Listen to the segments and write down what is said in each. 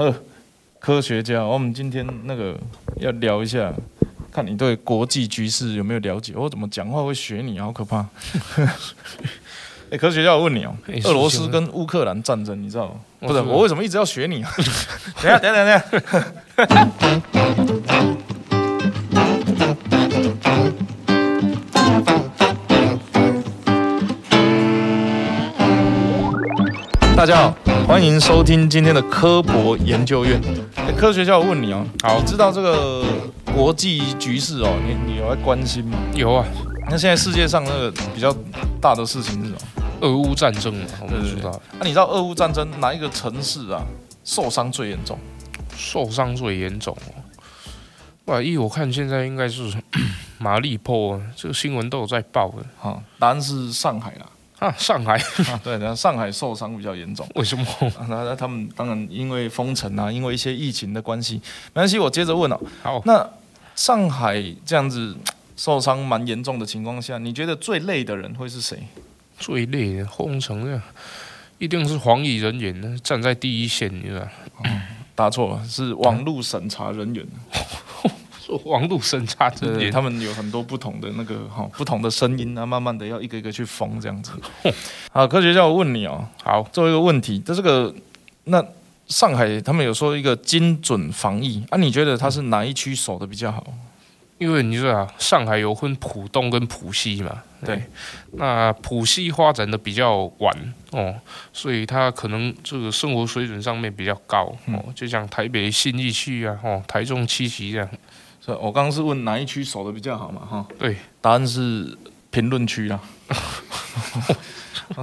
呵，科学家，我们今天那个要聊一下，看你对国际局势有没有了解？我怎么讲话会学你，好可怕！哎、欸，科学家，我问你哦、喔，俄罗斯跟乌克兰战争，你知道吗？不是，我为什么一直要学你啊？等下，等下，等下。大家好，欢迎收听今天的科博研究院。欸、科学家，我问你哦，好，知道这个国际局势哦，你你有在关心吗？有啊。那现在世界上那个比较大的事情是什么？俄乌战争嘛，我们知道。那、啊、你知道俄乌战争哪一个城市啊受伤最严重？受伤最严重哦。哇，依我看现在应该是 马利波，这个新闻都有在报的。哈，答案是上海啦。啊，上海，啊、对，然后上海受伤比较严重，为什么？那、啊、他们当然因为封城啊，因为一些疫情的关系，没关系，我接着问哦。好，那上海这样子受伤蛮严重的情况下，你觉得最累的人会是谁？最累的封城的，一定是防疫人员，站在第一线，你知道？嗯、答错了，是网络审查人员。网络审查之类，他们有很多不同的那个哈，不同的声音啊，慢慢的要一个一个去缝这样子。好，科学家，我问你哦，好，最后一个问题，这这个那上海他们有说一个精准防疫啊，你觉得他是哪一区守的比较好？因为你知道上海有分浦东跟浦西嘛，对，那浦西发展的比较晚哦，所以它可能这个生活水准上面比较高哦，就像台北新义区啊，哦，台中七期这样。我刚刚是问哪一区守的比较好嘛？哈，对，答案是评论区啦。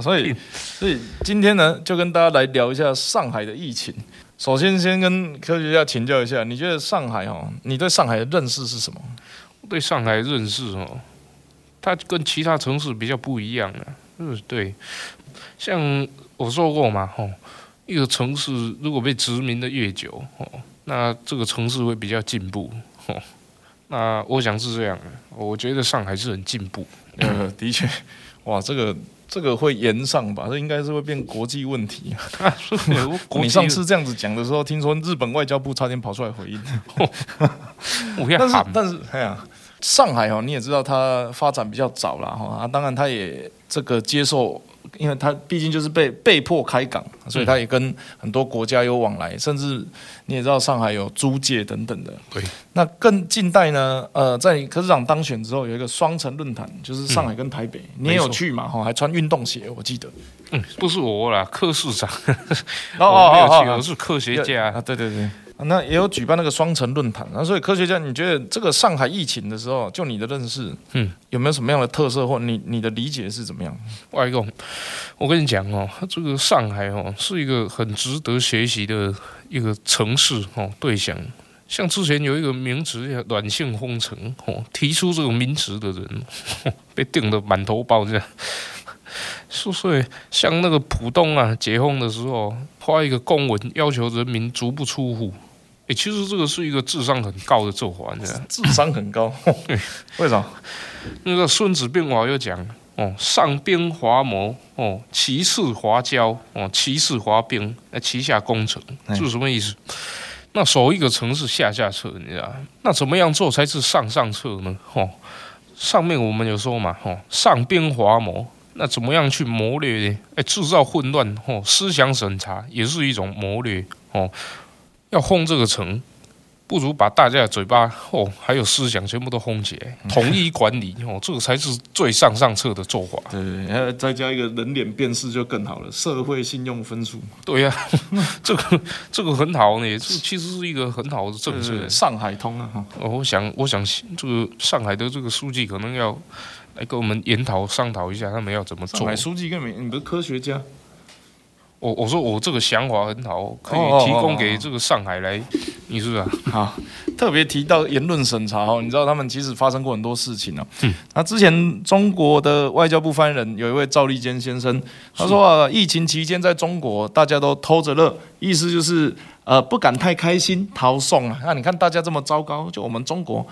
所以，所以今天呢，就跟大家来聊一下上海的疫情。首先，先跟科学家请教一下，你觉得上海哦，你对上海的认识是什么？对上海认识哦，它跟其他城市比较不一样啊，嗯，对，像我说过嘛，哦，一个城市如果被殖民的越久，哦，那这个城市会比较进步，哦。那我想是这样的，我觉得上海是很进步。呃，的确，哇，这个这个会延上吧？这应该是会变国际问题啊！你上次这样子讲的时候，听说日本外交部差点跑出来回应。但是但是，哎呀，上海哦，你也知道它发展比较早了哈啊，当然它也这个接受。因为他毕竟就是被被迫开港，所以他也跟很多国家有往来，甚至你也知道上海有租界等等的。对，那更近代呢？呃，在柯市长当选之后，有一个双城论坛，就是上海跟台北，嗯、你也有去嘛？哈，还穿运动鞋，我记得。嗯，不是我啦，柯市长。哦哦哦，我是科学家啊，对对对。那也有举办那个双城论坛，那所以科学家，你觉得这个上海疫情的时候，就你的认识，嗯，有没有什么样的特色，或你你的理解是怎么样？外公，我跟你讲哦，这个上海哦，是一个很值得学习的一个城市哦，对象。像之前有一个名词叫“软性封城”哦，提出这个名词的人 被定得满头包这样。所以像那个浦东啊，解封的时候发一个公文，要求人民足不出户。哎、欸，其实这个是一个智商很高的做法，你知道？智商很高，为什么？那个《孙子兵法》又讲哦，上兵伐谋哦，其次伐交哦，其次伐兵，那其下攻城，这是什么意思？那守一个城市下下策，你知道？那怎么样做才是上上策呢？哦，上面我们有说嘛，哦，上兵伐谋，那怎么样去谋略呢？哎，制造混乱哦，思想审查也是一种谋略哦。要轰这个城，不如把大家的嘴巴哦，还有思想全部都轰起来，统一管理哦，这个才是最上上策的做法。对再加一个人脸辨识就更好了，社会信用分数。对呀、啊，这个这个很好呢，这其实是一个很好的政策。上海通啊，哦，我想我想这个上海的这个书记可能要来跟我们研讨商讨一下，他们要怎么做。上海书记跟你，你不是科学家？我我说我这个想法很好，可以提供给这个上海来，你是不是啊？好，特别提到言论审查哦，你知道他们其实发生过很多事情哦。嗯，那之前中国的外交部发言人有一位赵立坚先生，他说啊，疫情期间在中国大家都偷着乐，意思就是呃不敢太开心，逃送啊。那你看大家这么糟糕，就我们中国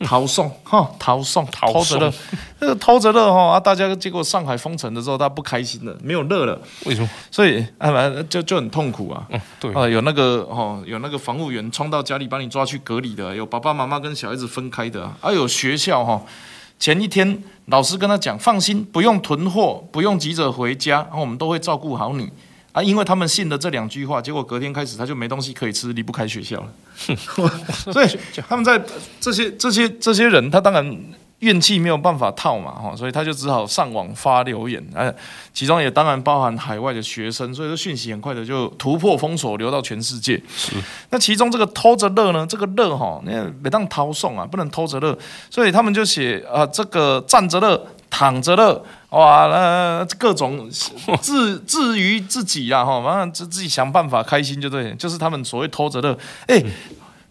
逃送 哈，逃送，偷着乐，那个偷着乐哈啊！大家结果上海封城的时候，他不开心了，没有乐了。为什么？所以啊，就就很痛苦啊。嗯，对啊，有那个哦，有那个防务员冲到家里把你抓去隔离的，有爸爸妈妈跟小孩子分开的，啊，有学校哈，前一天老师跟他讲，放心，不用囤货，不用急着回家，然后我们都会照顾好你。啊，因为他们信了这两句话，结果隔天开始他就没东西可以吃，离不开学校了。所以他们在这些这些这些人，他当然怨气没有办法套嘛，哈，所以他就只好上网发留言，哎，其中也当然包含海外的学生，所以说讯息很快的就突破封锁，流到全世界。是，那其中这个偷着乐呢，这个乐哈，那每当逃送啊，不能偷着乐，所以他们就写啊，这个站着乐。躺着乐，哇，那各种 自自于自己啦，哈，反正自自己想办法开心就对，就是他们所谓偷着乐。哎，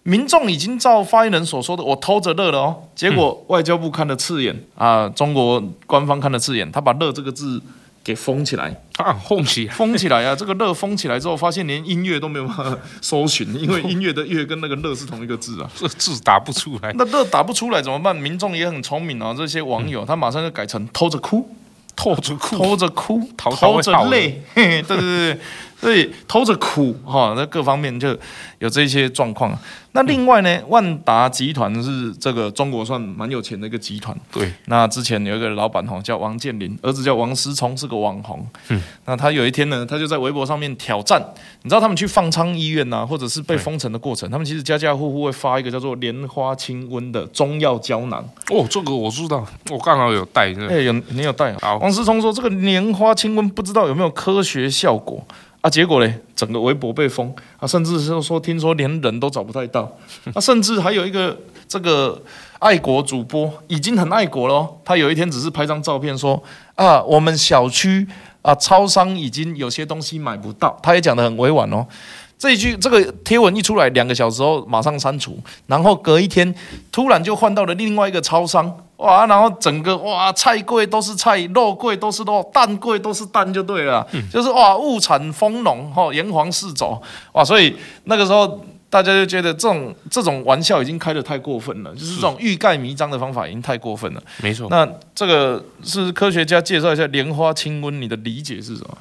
民众已经照发言人所说的，我偷着乐了哦。结果外交部看了刺眼啊，中国官方看了刺眼，他把“乐”这个字。给封起来啊！封起封起来啊！这个乐封起来之后，发现连音乐都没有办法搜寻，因为音乐的乐跟那个乐是同一个字啊，这字打不出来。那乐打不出来怎么办？民众也很聪明啊，这些网友他马上就改成偷着哭，偷着哭，偷着哭，偷着泪，对对对。所以偷着苦哈，那各方面就有这些状况。那另外呢，万达集团是这个中国算蛮有钱的一个集团。对，那之前有一个老板哈叫王健林，儿子叫王思聪，是个网红。嗯，那他有一天呢，他就在微博上面挑战。你知道他们去方舱医院呐，或者是被封城的过程，他们其实家家户户会发一个叫做莲花清瘟的中药胶囊。哦，这个我知道，我刚好有带。哎，有你有带。好，王思聪说这个莲花清瘟不知道有没有科学效果。啊，结果呢，整个微博被封啊，甚至是说，听说连人都找不太到啊，甚至还有一个这个爱国主播已经很爱国了，他有一天只是拍张照片说啊，我们小区啊，超商已经有些东西买不到，他也讲得很委婉哦。这一句这个贴文一出来，两个小时后马上删除，然后隔一天突然就换到了另外一个超商。哇，然后整个哇，菜柜都是菜，肉柜都是肉，蛋柜都是蛋，就对了，嗯、就是哇，物产丰隆，哈，炎黄四走，哇，所以那个时候大家就觉得这种这种玩笑已经开得太过分了，就是这种欲盖弥彰的方法已经太过分了。没错，那这个是科学家介绍一下莲花清瘟，你的理解是什么？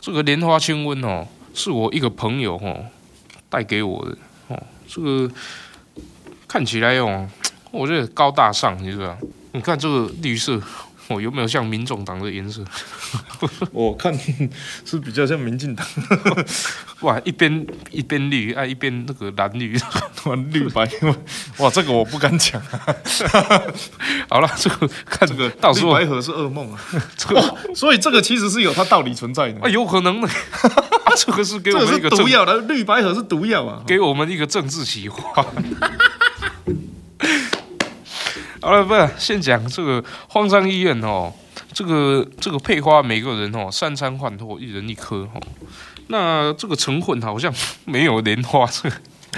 这个莲花清瘟哦，是我一个朋友哦带给我的哦，这个看起来哦。我觉得高大上，你知道？你看这个绿色，哦，有没有像民众党的颜色？我看是比较像民进党。哇，一边一边绿，啊，一边那个蓝绿，绿白。哇，这个我不敢讲。好了，这个看这个，到时候绿白河是噩梦啊。哇，所以这个其实是有它道理存在的。啊，有可能的。啊，这个是给我们一个毒药的，绿白河是毒药啊，给我们一个政治企划。好了，不是先讲这个荒山医院哦，这个这个配花每个人哦三餐饭后一人一颗哦，那这个成分好像没有莲花这个，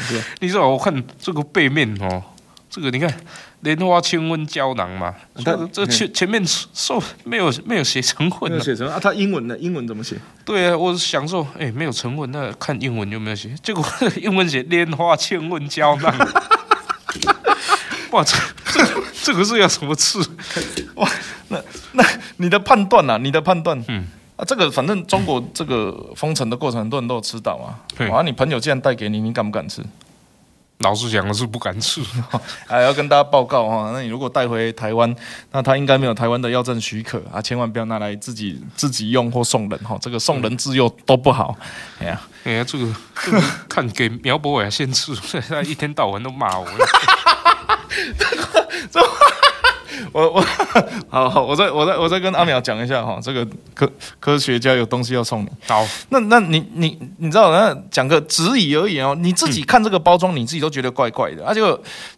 对。你知道我看这个背面哦，这个你看莲花清瘟胶囊嘛，它这前前面受没有没有写成分，没有写成啊，它英文的英文怎么写？对啊，我想说哎没有成分，那看英文有没有写？结果 英文写莲花清瘟胶囊，哇这。这个是要什么吃？哇，那那你的判断呐？你的判断，嗯啊，这个反正中国这个封城的过程，很多人都有吃到啊。哇，你朋友既然带给你，你敢不敢吃？老实讲的是不敢吃，还 要跟大家报告哈。那你如果带回台湾，那他应该没有台湾的药证许可啊，千万不要拿来自己自己用或送人哈。这个送人自幼都不好。哎呀，哎呀，这个这个看给苗博伟先吃，他一天到晚都骂我。这，我我 好好，我再我再我再跟阿淼讲一下哈，这个科科学家有东西要送你。好，那那你你你知道，那讲个质疑而已哦。你自己看这个包装，你自己都觉得怪怪的。而且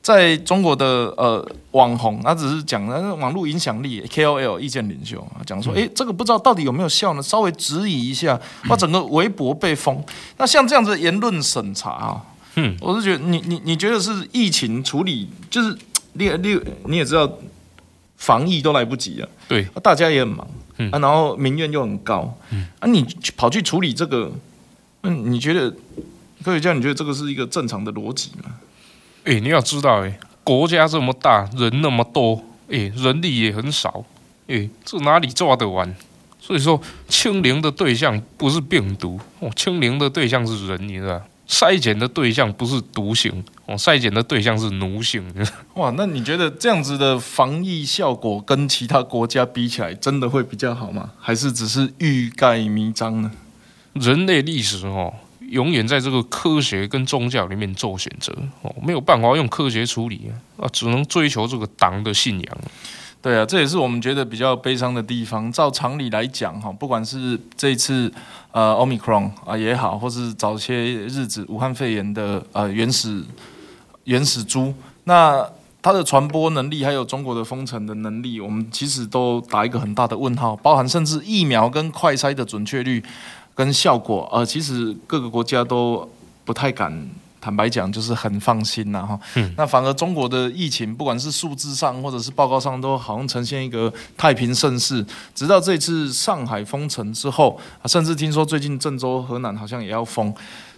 在中国的呃网红，他只是讲那网络影响力 KOL 意见领袖讲说，哎，这个不知道到底有没有效呢？稍微质疑一下，把整个微博被封。那像这样子的言论审查啊，嗯，我是觉得你你你觉得是疫情处理就是。你你你也知道，防疫都来不及了，对，大家也很忙，嗯啊，然后民怨又很高，嗯啊，你跑去处理这个，嗯，你觉得科学家，你觉得这个是一个正常的逻辑吗？哎，你要知道，哎，国家这么大，人那么多，哎，人力也很少，哎，这哪里抓得完？所以说，清零的对象不是病毒，哦，清零的对象是人，你知道？筛检的对象不是毒性，哦，筛检的对象是奴性。哇，那你觉得这样子的防疫效果跟其他国家比起来，真的会比较好吗？还是只是欲盖弥彰呢？人类历史哦，永远在这个科学跟宗教里面做选择哦，没有办法用科学处理啊，只能追求这个党的信仰。对啊，这也是我们觉得比较悲伤的地方。照常理来讲，哈，不管是这次呃奥密克戎啊也好，或是早些日子武汉肺炎的呃原始原始株，那它的传播能力还有中国的封城的能力，我们其实都打一个很大的问号。包含甚至疫苗跟快筛的准确率跟效果，呃，其实各个国家都不太敢。坦白讲，就是很放心呐哈。那反而中国的疫情，不管是数字上或者是报告上，都好像呈现一个太平盛世。直到这次上海封城之后，啊甚至听说最近郑州、河南好像也要封。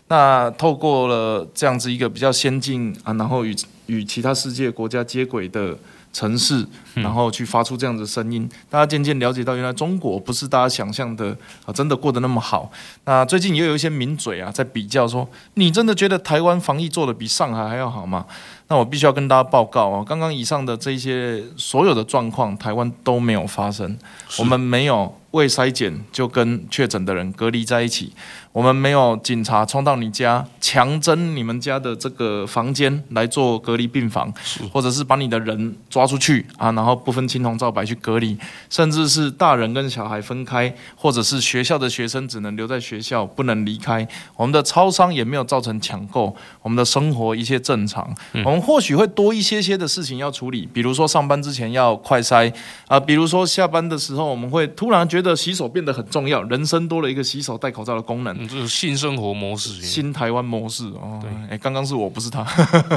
那透过了这样子一个比较先进啊，然后与与其他世界国家接轨的。城市，然后去发出这样的声音，大家渐渐了解到，原来中国不是大家想象的啊，真的过得那么好。那最近也有一些名嘴啊，在比较说，你真的觉得台湾防疫做得比上海还要好吗？那我必须要跟大家报告啊，刚刚以上的这些所有的状况，台湾都没有发生，我们没有未筛检就跟确诊的人隔离在一起。我们没有警察冲到你家强征你们家的这个房间来做隔离病房，或者是把你的人抓出去啊，然后不分青红皂白去隔离，甚至是大人跟小孩分开，或者是学校的学生只能留在学校不能离开。我们的超商也没有造成抢购，我们的生活一切正常。我们或许会多一些些的事情要处理，比如说上班之前要快筛啊，比如说下班的时候我们会突然觉得洗手变得很重要，人生多了一个洗手戴口罩的功能。这是新生活模式，新台湾模式哦。对，哎，刚刚是我不是他，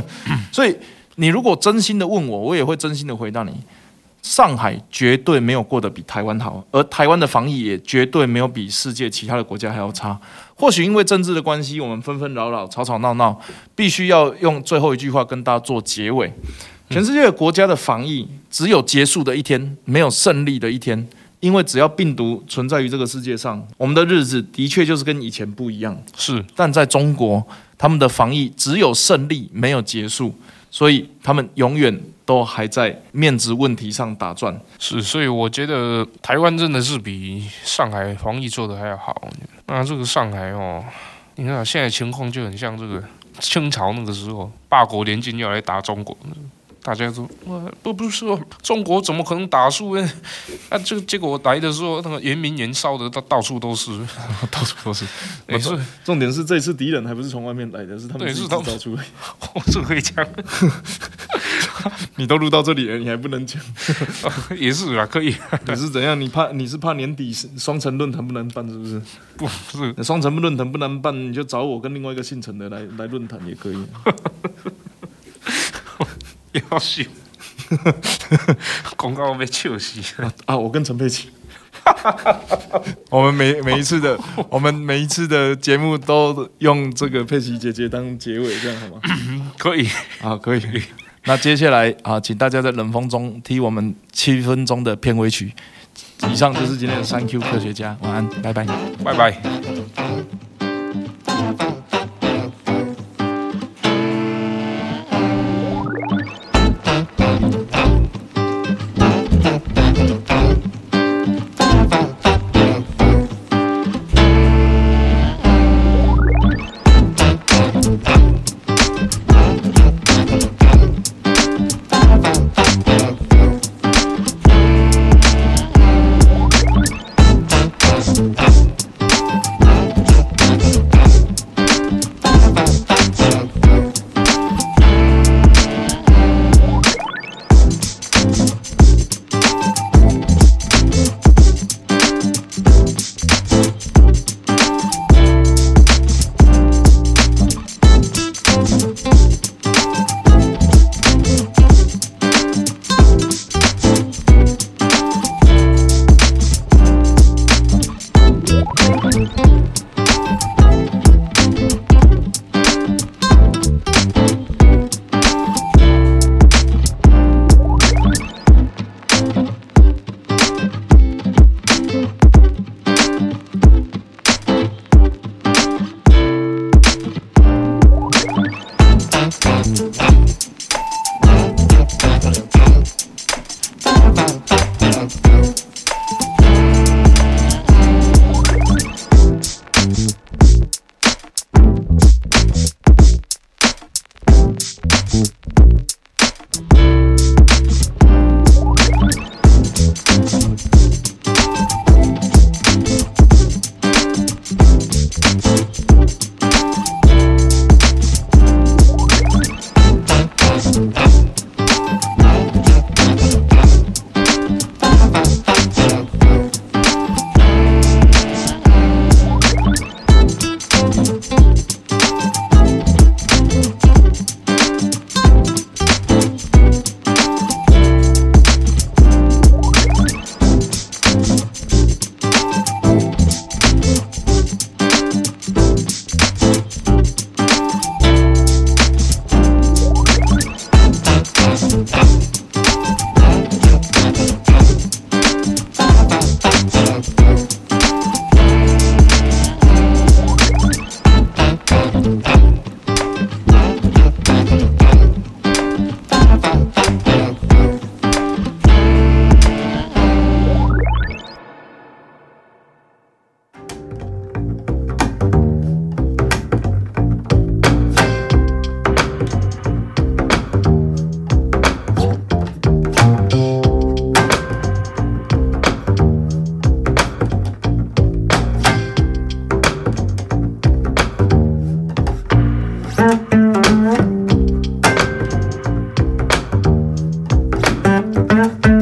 所以你如果真心的问我，我也会真心的回答你。上海绝对没有过得比台湾好，而台湾的防疫也绝对没有比世界其他的国家还要差。或许因为政治的关系，我们纷纷扰扰、吵吵闹闹，必须要用最后一句话跟大家做结尾。全世界的国家的防疫只有结束的一天，没有胜利的一天。因为只要病毒存在于这个世界上，我们的日子的确就是跟以前不一样。是，但在中国，他们的防疫只有胜利，没有结束，所以他们永远都还在面子问题上打转。是，所以我觉得台湾真的是比上海防疫做得还要好。那这个上海哦，你看现在情况就很像这个清朝那个时候，八国联军要来打中国。大家说，不不是说中国怎么可能打输呢？啊，这个结果来的时候，那个圆明园烧的到到处都是，到处都是。没错，重点是这次敌人还不是从外面来的，是他们自己造出来。这可以讲，你都录到这里了，你还不能讲？也是啊，可以。你是怎样？你怕你是怕年底双城论坛不能办，是不是？不是，双城论坛不能办，你就找我跟另外一个姓陈的来来论坛也可以。要死！广告被笑死啊！我跟陈佩琪，我们每每一次的 我们每一次的节目都用这个佩奇姐姐当结尾，这样好吗？可以啊，可以。那接下来啊，请大家在冷风中听我们七分钟的片尾曲。以上就是今天的 Thank you 科学家，晚安，拜拜，拜拜。Gracias.